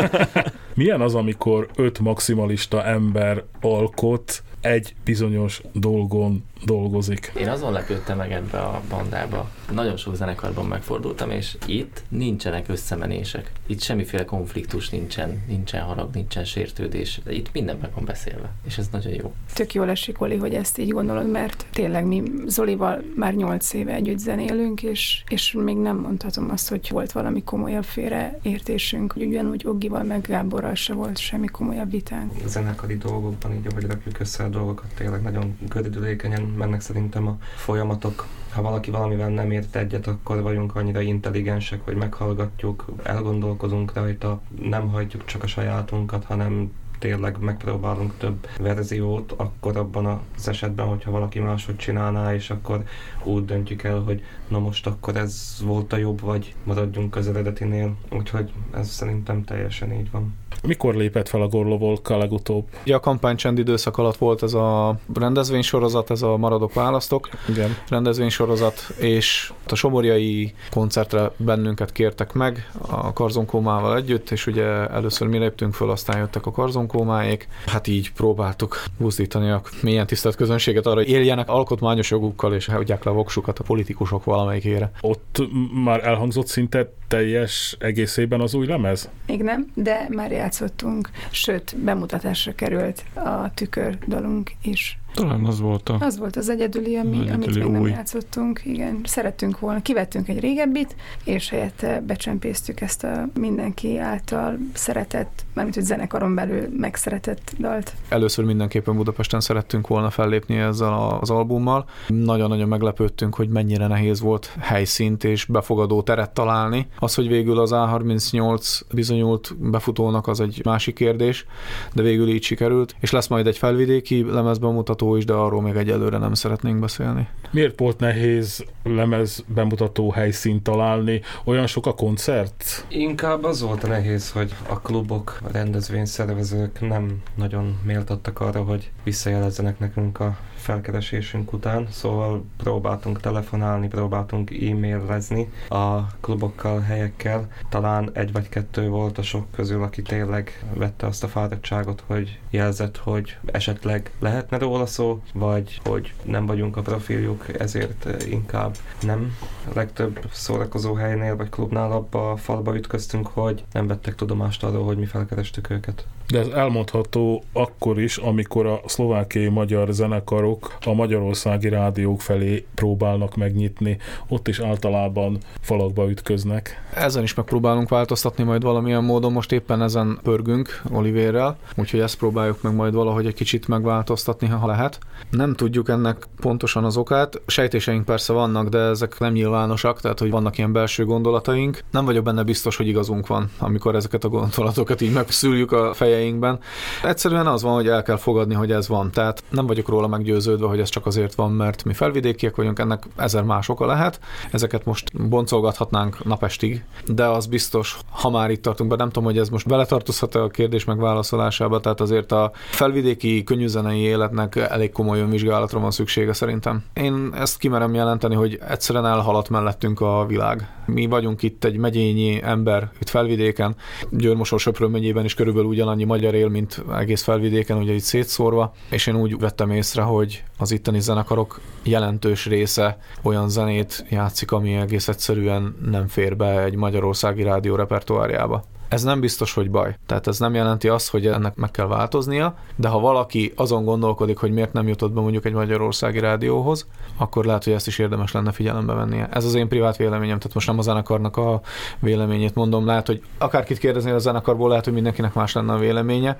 Milyen az, amikor öt maximalista ember alkot egy bizonyos dolgon dolgozik. Én azon lepődtem meg ebbe a bandába. Nagyon sok zenekarban megfordultam, és itt nincsenek összemenések. Itt semmiféle konfliktus nincsen, nincsen harag, nincsen sértődés. De itt minden meg van beszélve, és ez nagyon jó. Tök jól esik, Oli, hogy ezt így gondolod, mert tényleg mi Zolival már nyolc éve együtt zenélünk, és, és még nem mondhatom azt, hogy volt valami komolyabb félreértésünk, hogy ugyanúgy Ogival meg Gáborral se volt semmi komolyabb vitánk. A zenekari dolgokban, így ahogy rakjuk össze a dolgokat, tényleg nagyon gördülékenyen mennek szerintem a folyamatok. Ha valaki valamivel nem ért egyet, akkor vagyunk annyira intelligensek, hogy meghallgatjuk, elgondolkozunk rajta, nem hagyjuk csak a sajátunkat, hanem tényleg megpróbálunk több verziót, akkor abban az esetben, hogyha valaki máshogy csinálná, és akkor úgy döntjük el, hogy na most akkor ez volt a jobb, vagy maradjunk az eredetinél. Úgyhogy ez szerintem teljesen így van. Mikor lépett fel a Gorlovolka legutóbb? Ugye a kampánycsend időszak alatt volt ez a rendezvénysorozat, ez a Maradok Választok Igen. rendezvénysorozat, és a somorjai koncertre bennünket kértek meg a karzonkómával együtt, és ugye először mi léptünk föl, aztán jöttek a karzonkómáék. Hát így próbáltuk buzdítani a mélyen tisztelt közönséget arra, hogy éljenek alkotmányos jogukkal, és hagyják le a voksukat a politikusok valamelyikére. Ott már elhangzott szinte teljes egészében az új lemez? Még nem, de már játszottunk, sőt, bemutatásra került a tükör dalunk is. Talán az volt a... Az volt az egyedüli, ami, Az amit egyedüli még nem új. játszottunk. Igen, szerettünk volna, kivettünk egy régebbit, és helyette becsempésztük ezt a mindenki által szeretett, mármint hogy zenekaron belül megszeretett dalt. Először mindenképpen Budapesten szerettünk volna fellépni ezzel az albummal. Nagyon-nagyon meglepődtünk, hogy mennyire nehéz volt helyszínt és befogadó teret találni. Az, hogy végül az A38 bizonyult befutónak, az egy másik kérdés, de végül így sikerült. És lesz majd egy felvidéki lemezbemutató is, de arról még egyelőre nem szeretnénk beszélni. Miért volt nehéz lemez bemutató helyszínt találni? Olyan sok a koncert? Inkább az volt a nehéz, hogy a klubok, a rendezvényszervezők nem nagyon méltattak arra, hogy visszajelezzenek nekünk a felkeresésünk után, szóval próbáltunk telefonálni, próbáltunk e-mailezni a klubokkal, helyekkel. Talán egy vagy kettő volt a sok közül, aki tényleg vette azt a fáradtságot, hogy jelzett, hogy esetleg lehetne róla szó, vagy hogy nem vagyunk a profiljuk, ezért inkább nem. Legtöbb szórakozó helynél vagy klubnál abba a falba ütköztünk, hogy nem vettek tudomást arról, hogy mi felkerestük őket. De ez elmondható akkor is, amikor a szlovákiai magyar zenekarok a magyarországi rádiók felé próbálnak megnyitni. Ott is általában falakba ütköznek. Ezen is megpróbálunk változtatni majd valamilyen módon, most éppen ezen pörgünk Olivérrel, úgyhogy ezt próbáljuk meg majd valahogy egy kicsit megváltoztatni, ha lehet. Nem tudjuk ennek pontosan az okát, sejtéseink persze vannak, de ezek nem nyilvánosak, tehát hogy vannak ilyen belső gondolataink. Nem vagyok benne biztos, hogy igazunk van, amikor ezeket a gondolatokat így megszüljük a fejeinkben. Egyszerűen az van, hogy el kell fogadni, hogy ez van. Tehát nem vagyok róla meggyőződve, hogy ez csak azért van, mert mi felvidékiek vagyunk, ennek ezer más oka lehet. Ezeket most boncolgathatnánk napestig, de az biztos, ha már itt tartunk be, nem tudom, hogy ez most beletartozhat a kérdés megválaszolásába, tehát azért a felvidéki könnyűzenei életnek elég komoly önvizsgálatra van szüksége szerintem. Én ezt kimerem jelenteni, hogy egyszerűen elhaladt mellettünk a világ. Mi vagyunk itt egy megyényi ember itt felvidéken, Győrmosor Söprő megyében is körülbelül ugyanannyi magyar él, mint egész felvidéken, ugye itt szétszórva, és én úgy vettem észre, hogy az itteni zenekarok jelentős része olyan zenét játszik, ami egész egyszerűen nem fér be egy magyarországi rádió repertoárjába. Ez nem biztos, hogy baj. Tehát ez nem jelenti azt, hogy ennek meg kell változnia, de ha valaki azon gondolkodik, hogy miért nem jutott be mondjuk egy magyarországi rádióhoz, akkor lehet, hogy ezt is érdemes lenne figyelembe vennie. Ez az én privát véleményem, tehát most nem a zenekarnak a véleményét mondom. Lehet, hogy akárkit kérdezni a zenekarból, lehet, hogy mindenkinek más lenne a véleménye,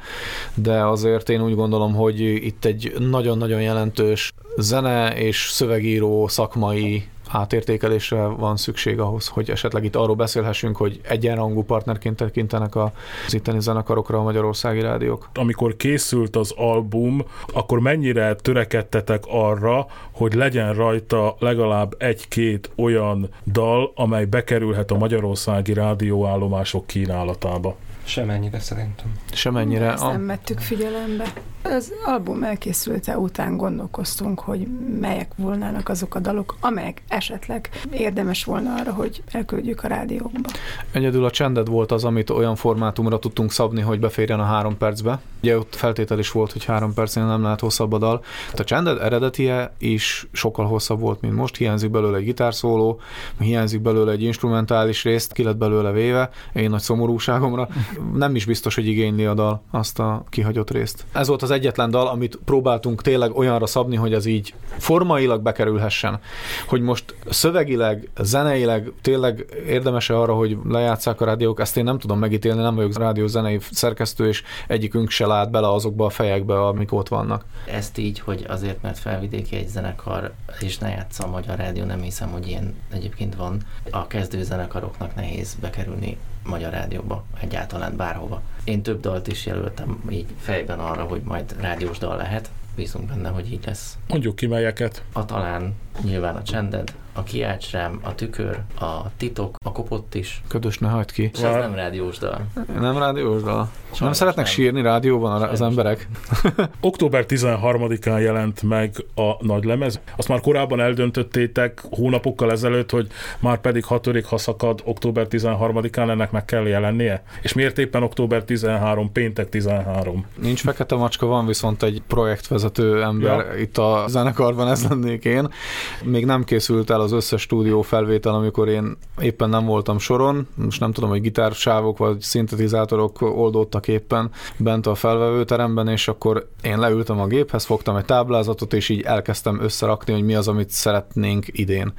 de azért én úgy gondolom, hogy itt egy nagyon-nagyon jelentős zene és szövegíró szakmai átértékelésre van szükség ahhoz, hogy esetleg itt arról beszélhessünk, hogy egyenrangú partnerként tekintenek az itteni zenekarokra a magyarországi rádiók. Amikor készült az album, akkor mennyire törekedtetek arra, hogy legyen rajta legalább egy-két olyan dal, amely bekerülhet a magyarországi rádióállomások kínálatába? Semennyire szerintem. Semennyire. Ezt nem vettük figyelembe. Az album elkészülte után gondolkoztunk, hogy melyek volnának azok a dalok, amelyek esetleg érdemes volna arra, hogy elküldjük a rádiókba. Egyedül a csended volt az, amit olyan formátumra tudtunk szabni, hogy beférjen a három percbe. Ugye ott feltétel is volt, hogy három percnél nem lehet hosszabb a dal. Hát a csended eredetie is sokkal hosszabb volt, mint most. Hiányzik belőle egy gitárszóló, hiányzik belőle egy instrumentális részt, ki lett belőle véve, én nagy szomorúságomra. Nem is biztos, hogy igényli a dal azt a kihagyott részt. Ez volt az egyetlen dal, amit próbáltunk tényleg olyanra szabni, hogy az így formailag bekerülhessen. Hogy most szövegileg, zeneileg tényleg érdemes-e arra, hogy lejátszák a rádiók, ezt én nem tudom megítélni, nem vagyok rádió zenei szerkesztő, és egyikünk se lát bele azokba a fejekbe, amik ott vannak. Ezt így, hogy azért, mert felvidéki egy zenekar, és ne játssza a Magyar Rádió, nem hiszem, hogy ilyen egyébként van. A kezdő zenekaroknak nehéz bekerülni magyar rádióba, egyáltalán bárhova. Én több dalt is jelöltem így fejben arra, hogy majd rádiós dal lehet. Bízunk benne, hogy így lesz. Mondjuk ki melyeket. A talán nyilván a csended, a kiálts rám, a tükör, a titok, kopott is. Ködös ne hagyd ki. És ez nem rádiós dal. Nem rádiós dal. Nem Sajnos szeretnek nem. sírni rádióban az Sajnos emberek? Október 13-án jelent meg a nagy lemez. Azt már korábban eldöntöttétek hónapokkal ezelőtt, hogy már pedig hatodik, ha szakad október 13-án ennek meg kell jelennie? És miért éppen október 13, péntek 13? Nincs fekete macska, van viszont egy projektvezető ember Ja. itt a zenekarban, ez lennék én. Még nem készült el az összes stúdió felvétel, amikor én éppen nem voltam soron. Most nem tudom, hogy gitársávok vagy szintetizátorok oldódtak éppen bent a felvevőteremben, és akkor én leültem a géphez, fogtam egy táblázatot, és így elkezdtem összerakni, hogy mi az, amit szeretnénk idén.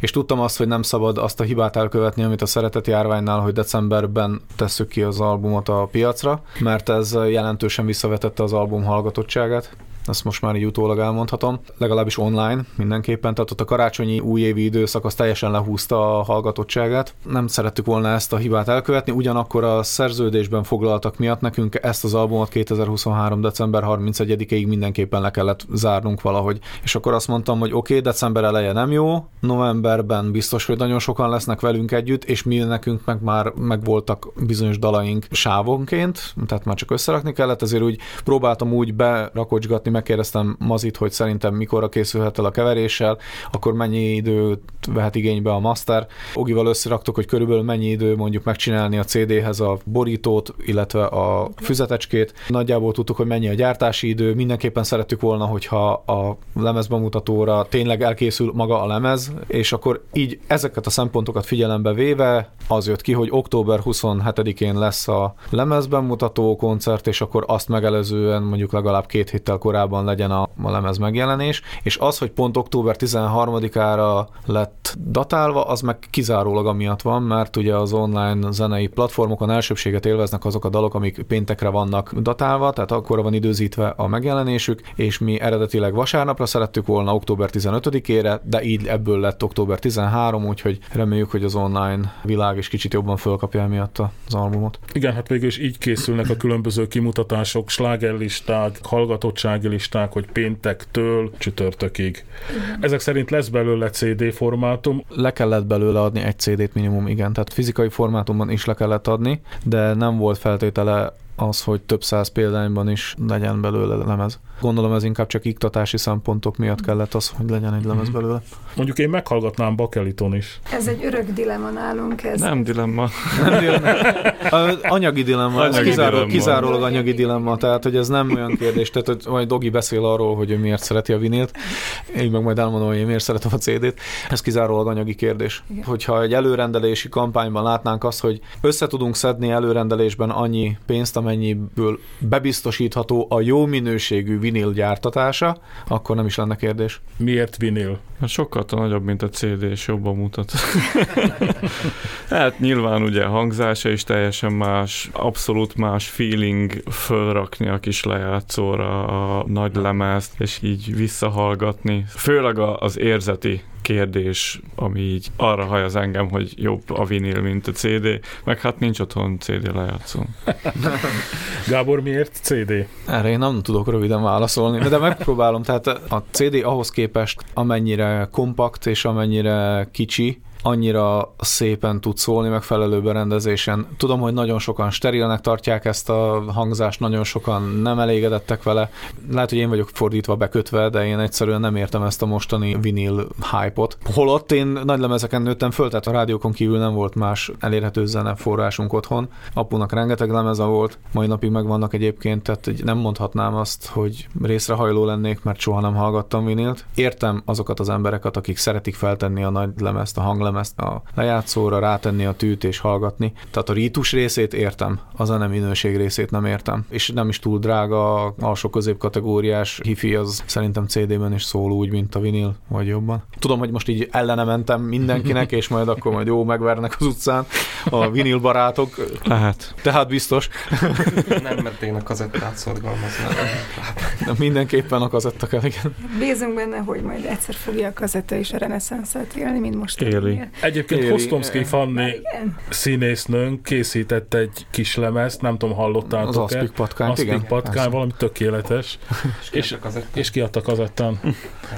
És tudtam azt, hogy nem szabad azt a hibát elkövetni, amit a szeretet járványnál, hogy decemberben tesszük ki az albumot a piacra, mert ez jelentősen visszavetette az album hallgatottságát ezt most már így utólag elmondhatom, legalábbis online mindenképpen, tehát ott a karácsonyi újévi időszak az teljesen lehúzta a hallgatottságát. Nem szerettük volna ezt a hibát elkövetni, ugyanakkor a szerződésben foglaltak miatt nekünk ezt az albumot 2023. december 31-ig mindenképpen le kellett zárnunk valahogy. És akkor azt mondtam, hogy oké, okay, december eleje nem jó, novemberben biztos, hogy nagyon sokan lesznek velünk együtt, és mi nekünk meg már megvoltak bizonyos dalaink sávonként, tehát már csak összerakni kellett, ezért úgy próbáltam úgy berakocsgatni, megkérdeztem Mazit, hogy szerintem mikorra készülhet el a keveréssel, akkor mennyi időt vehet igénybe a master. Ogival összeraktuk, hogy körülbelül mennyi idő mondjuk megcsinálni a CD-hez a borítót, illetve a füzetecskét. Nagyjából tudtuk, hogy mennyi a gyártási idő. Mindenképpen szerettük volna, hogyha a lemezbemutatóra tényleg elkészül maga a lemez, és akkor így ezeket a szempontokat figyelembe véve az jött ki, hogy október 27-én lesz a lemezbemutató koncert, és akkor azt megelőzően mondjuk legalább két héttel korábban legyen a, a lemez megjelenés, és az, hogy pont október 13-ára lett datálva, az meg kizárólag amiatt van, mert ugye az online zenei platformokon elsőbséget élveznek azok a dalok, amik péntekre vannak datálva, tehát akkor van időzítve a megjelenésük, és mi eredetileg vasárnapra szerettük volna október 15-ére, de így ebből lett október 13, úgyhogy reméljük, hogy az online világ is kicsit jobban fölkapja emiatt az albumot. Igen, hát végül is így készülnek a különböző kimutatások, slágerlisták, hallgatottsági listák, hogy péntektől csütörtökig. Ezek szerint lesz belőle CD formátum. Le kellett belőle adni egy Minimum, igen, tehát fizikai formátumban is le kellett adni, de nem volt feltétele az, hogy több száz példányban is legyen belőle lemez. Gondolom ez inkább csak iktatási szempontok miatt kellett az, hogy legyen egy lemez belőle. Mondjuk én meghallgatnám Bakeliton is. Ez egy örök dilemma nálunk. Ez. Nem dilemma. Nem dilemma. Anyagi dilemma, ez Anyagi kizárólag, dilemma. kizárólag anyagi dilemma, tehát hogy ez nem olyan kérdés, tehát hogy majd Dogi beszél arról, hogy ő miért szereti a vinilt, én meg majd elmondom, hogy én miért szeretem a CD-t, ez kizárólag anyagi kérdés. Igen. Hogyha egy előrendelési kampányban látnánk azt, hogy össze tudunk szedni előrendelésben annyi pénzt, amennyiből bebiztosítható a jó minőségű vinil gyártatása, akkor nem is lenne kérdés. Miért vinil? Hát sokkal nagyobb, mint a CD, és jobban mutat. hát nyilván ugye hangzása is teljesen más, abszolút más feeling fölrakni a kis lejátszóra a nagy lemezt, és így visszahallgatni. Főleg az érzeti kérdés, ami így arra hajaz engem, hogy jobb a vinil, mint a CD, meg hát nincs otthon CD lejátszó. Gábor, miért CD? Erre én nem tudok röviden válaszolni, de- de megpróbálom. Tehát a CD ahhoz képest, amennyire kompakt és amennyire kicsi, annyira szépen tud szólni megfelelő berendezésen. Tudom, hogy nagyon sokan sterilnek tartják ezt a hangzást, nagyon sokan nem elégedettek vele. Lehet, hogy én vagyok fordítva bekötve, de én egyszerűen nem értem ezt a mostani vinil hype-ot. Holott én nagy lemezeken nőttem föl, tehát a rádiókon kívül nem volt más elérhető zene forrásunk otthon. Apunak rengeteg lemeze volt, mai napig megvannak egyébként, tehát nem mondhatnám azt, hogy részrehajló lennék, mert soha nem hallgattam vinilt. Értem azokat az embereket, akik szeretik feltenni a nagy lemezt, a hanglemezt a lejátszóra, rátenni a tűt és hallgatni. Tehát a rítus részét értem, a zene minőség részét nem értem. És nem is túl drága, alsó középkategóriás hifi az szerintem CD-ben is szól úgy, mint a vinil, vagy jobban. Tudom, hogy most így ellene mentem mindenkinek, és majd akkor majd jó megvernek az utcán a vinil barátok, Lehet. tehát biztos, Nem, mert én a kazettát szorgalmazni. de mindenképpen a kazetta kell, igen. Bízunk benne, hogy majd egyszer fogja a kazetta is a reneszánszát élni, mint most. Éli. Egyébként Éli- Hostomszki Fanni Igen. színésznőnk készített egy kis lemezt, nem tudom, Az hallottátok-e? Aspik patkányt, igen. Aspik patkány, persze. valami tökéletes. És- És, az kiadta kazettán.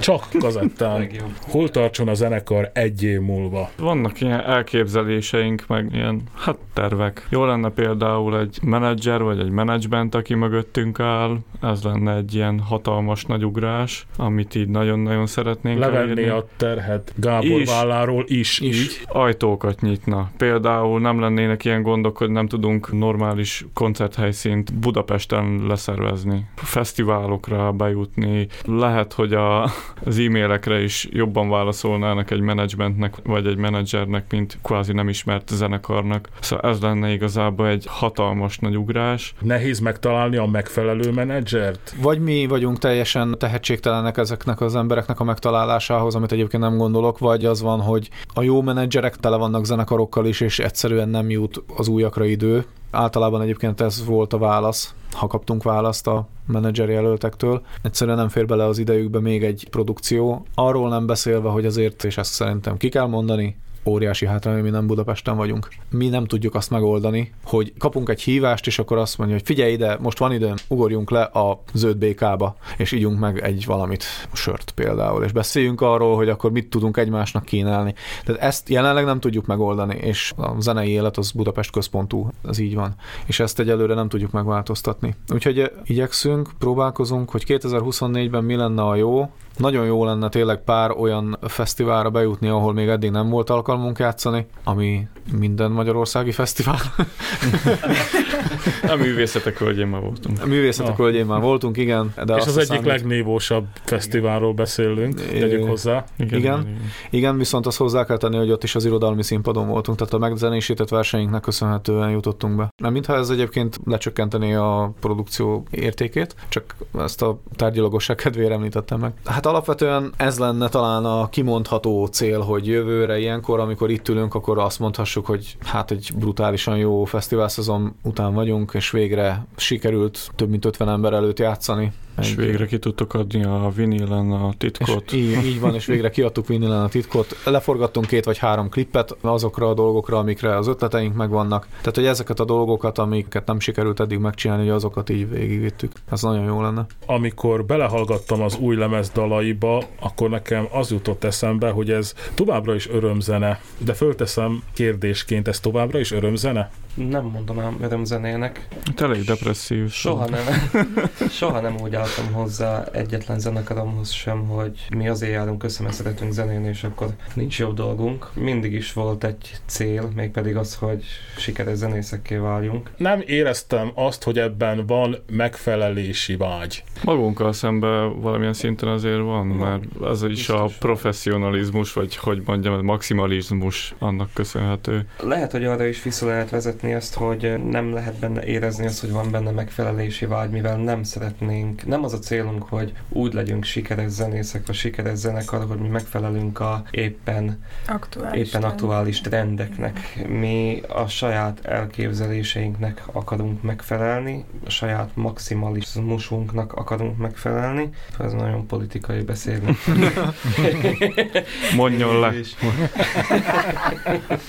Csak kazettán. Hol tartson a zenekar egy év múlva? Vannak ilyen elképzeléseink, meg ilyen hát tervek. Jó lenne például egy menedzser, vagy egy menedzsment, aki mögöttünk áll. Ez lenne egy ilyen hatalmas nagy ugrás, amit így nagyon-nagyon szeretnénk Levenni elérni. a terhet Gábor Is. válláról is. Is. Így. ajtókat nyitna. Például nem lennének ilyen gondok, hogy nem tudunk normális koncerthelyszínt Budapesten leszervezni, fesztiválokra bejutni. Lehet, hogy a, az e-mailekre is jobban válaszolnának egy menedzsmentnek, vagy egy menedzsernek, mint kvázi nem ismert zenekarnak. Szóval ez lenne igazából egy hatalmas nagy ugrás. Nehéz megtalálni a megfelelő menedzsert? Vagy mi vagyunk teljesen tehetségtelenek ezeknek az embereknek a megtalálásához, amit egyébként nem gondolok, vagy az van, hogy a jó menedzserek tele vannak zenekarokkal is, és egyszerűen nem jut az újakra idő. Általában egyébként ez volt a válasz, ha kaptunk választ a menedzser jelöltektől. Egyszerűen nem fér bele az idejükbe még egy produkció. Arról nem beszélve, hogy azért, és ezt szerintem ki kell mondani, óriási hátrány, hogy mi nem Budapesten vagyunk. Mi nem tudjuk azt megoldani, hogy kapunk egy hívást, és akkor azt mondja, hogy figyelj ide, most van időm, ugorjunk le a zöld békába, és ígyunk meg egy valamit, sört például, és beszéljünk arról, hogy akkor mit tudunk egymásnak kínálni. Tehát ezt jelenleg nem tudjuk megoldani, és a zenei élet az Budapest központú, ez így van. És ezt egyelőre nem tudjuk megváltoztatni. Úgyhogy igyekszünk, próbálkozunk, hogy 2024-ben mi lenne a jó, nagyon jó lenne tényleg pár olyan fesztiválra bejutni, ahol még eddig nem volt alkalmunk játszani, ami minden magyarországi fesztivál. A művészetek völgyén már voltunk. A művészetek völgyén már voltunk, igen. De És az egyik számít- legnévósabb fesztiválról beszélünk, tegyük hozzá. Igen. Igen, viszont azt hozzá kell tenni, hogy ott is az irodalmi színpadon voltunk, tehát a megzenésített versenyünknek köszönhetően jutottunk be. Nem mintha ez egyébként lecsökkentené a produkció értékét, csak ezt a tárgyalagosság kedvére említettem meg. Hát alapvetően ez lenne talán a kimondható cél, hogy jövőre ilyenkor, amikor itt ülünk, akkor azt mondhassuk, hogy hát egy brutálisan jó fesztivál szezon után vagyunk, és végre sikerült több mint 50 ember előtt játszani. És végre ki tudtok adni a vinilen a titkot. és így, így van, és végre kiadtuk Vinilen a titkot. Leforgattunk két vagy három klippet azokra a dolgokra, amikre az ötleteink megvannak. Tehát, hogy ezeket a dolgokat, amiket nem sikerült eddig megcsinálni, hogy azokat így végigvittük. Ez nagyon jó lenne. Amikor belehallgattam az új lemez dalaiba, akkor nekem az jutott eszembe, hogy ez továbbra is örömzene. De fölteszem kérdésként, ez továbbra is örömzene? Nem mondanám örömzenének. Hát elég depresszív. Soha nem, soha nem úgy álltam hozzá egyetlen zenekaromhoz sem, hogy mi azért járunk össze, mert szeretünk zenélni, és akkor nincs jobb dolgunk. Mindig is volt egy cél, mégpedig az, hogy sikeres zenészekké váljunk. Nem éreztem azt, hogy ebben van megfelelési vágy. Magunkkal szemben valamilyen szinten azért van, mert ez is Biztos a professzionalizmus, vagy hogy mondjam, a maximalizmus annak köszönhető. Lehet, hogy arra is vissza lehet vezetni ezt, hogy nem lehet benne érezni azt, hogy van benne megfelelési vágy, mivel nem szeretnénk, nem az a célunk, hogy úgy legyünk sikeres zenészek, vagy sikeres zenekar, hogy mi megfelelünk a éppen Aktuális. éppen aktuális trendeknek. Mi a saját elképzeléseinknek akarunk megfelelni, a saját maximalizmusunknak akarunk megfelelni. Ez nagyon politikai beszélni. Mondjon le.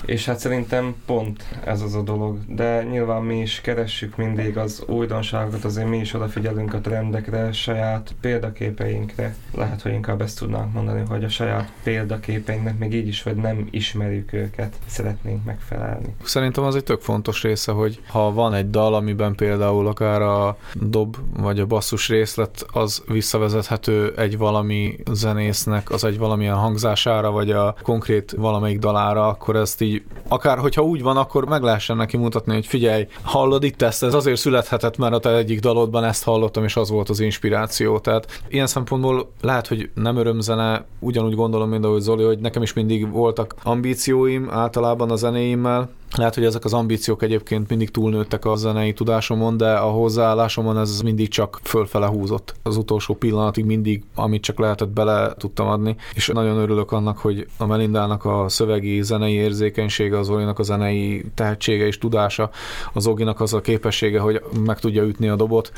És hát szerintem pont ez az a dolog. De nyilván mi is keressük mindig az újdonságokat, azért mi is odafigyelünk a trendekre, saját példaképeinkre. Lehet, hogy inkább ezt tudnánk mondani, hogy a saját példaképeinknek még így is, hogy nem ismerjük őket, szeretnénk megfelelni. Szerintem az egy tök fontos része, hogy ha van egy dal, amiben például akár a dob vagy a basszus részlet, az visszavezethető egy valami zenésznek, az egy valamilyen hangzására, vagy a konkrét valamelyik dalára, akkor ezt így, akár hogyha úgy van, akkor meg lehessen neki mutatni, hogy figyelj, hallod itt ezt, ez azért születhetett, mert a te egyik dalodban ezt hallottam, és az volt az inspiráció. Tehát ilyen szempontból lehet, hogy nem örömzene, ugyanúgy gondolom, mint ahogy Zoli, hogy nekem is mindig voltak ambícióim általában a zenéimmel, Lehet, hogy ezek az ambíciók egyébként mindig túlnőttek a zenei tudásomon, de a hozzáállásomon ez mindig csak fölfele húzott. Az utolsó pillanatig mindig, amit csak lehetett, bele tudtam adni. És nagyon örülök annak, hogy a Melindának a szövegi zenei érzékenysége, az Olinak a zenei tehetsége és tudása, az Oginak az a képessége, hogy meg tudja ütni a dobot.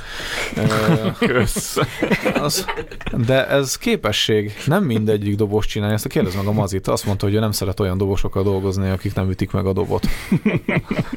Kösz. az, de ez képesség. Nem mindegyik dobos csinálja. Ezt kérdez meg a Mazit. Azt mondta, hogy ő nem szeret olyan dobosokkal dolgozni, akik nem ütik meg a dobot.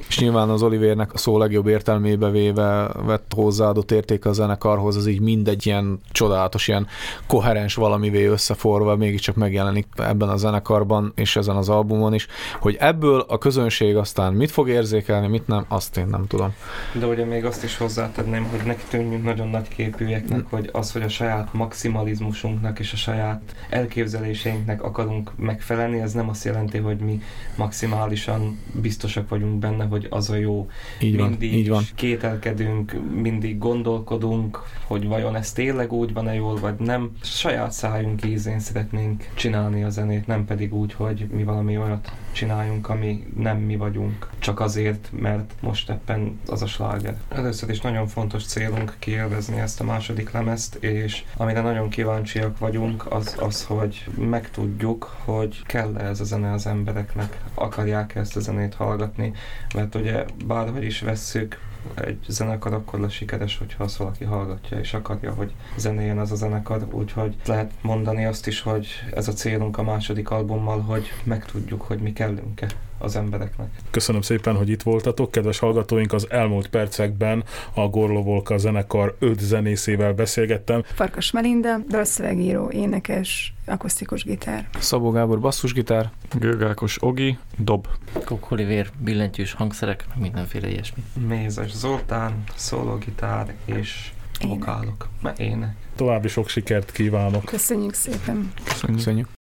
És nyilván az Olivernek a szó legjobb értelmébe véve vett hozzáadott érték a zenekarhoz, az így mindegy ilyen csodálatos, ilyen koherens valamivé összeforva mégiscsak megjelenik ebben a zenekarban és ezen az albumon is, hogy ebből a közönség aztán mit fog érzékelni, mit nem, azt én nem tudom. De ugye még azt is hozzátenném, hogy neki tűnjünk nagyon nagy képűeknek, Hm. hogy az, hogy a saját maximalizmusunknak és a saját elképzeléseinknek akarunk megfelelni, ez nem azt jelenti, hogy mi maximálisan biztosak vagyunk benne, hogy az a jó. Így van, mindig így van. kételkedünk, mindig gondolkodunk, hogy vajon ez tényleg úgy van-e jól, vagy nem. Saját szájunk ízén szeretnénk csinálni a zenét, nem pedig úgy, hogy mi valami olyat csináljunk, ami nem mi vagyunk, csak azért, mert most éppen az a sláger. Először is nagyon fontos célunk kielvezni ezt a második lemezt, és amire nagyon kíváncsiak vagyunk, az az, hogy megtudjuk, hogy kell-e ez a zene az embereknek, akarják ezt a zenét hallgatni, mert ugye bárhogy is vesszük, egy zenekar akkor lesz sikeres, hogyha azt valaki hallgatja és akarja, hogy zenéljen az a zenekar, úgyhogy lehet mondani azt is, hogy ez a célunk a második albummal, hogy megtudjuk, hogy mi kellünk-e az embereknek. Köszönöm szépen, hogy itt voltatok. Kedves hallgatóink, az elmúlt percekben a Gorlovolka zenekar öt zenészével beszélgettem. Farkas Melinda, dalszövegíró, énekes, akusztikus gitár. Szabó Gábor basszusgitár, Gőgákos Ogi, dob. Kokolivér, billentyűs hangszerek, mindenféle ilyesmi. Mézes Zoltán, szólógitár és Ének. vokálok, meg ének. További sok sikert kívánok. Köszönjük szépen! Köszönjük. köszönjük.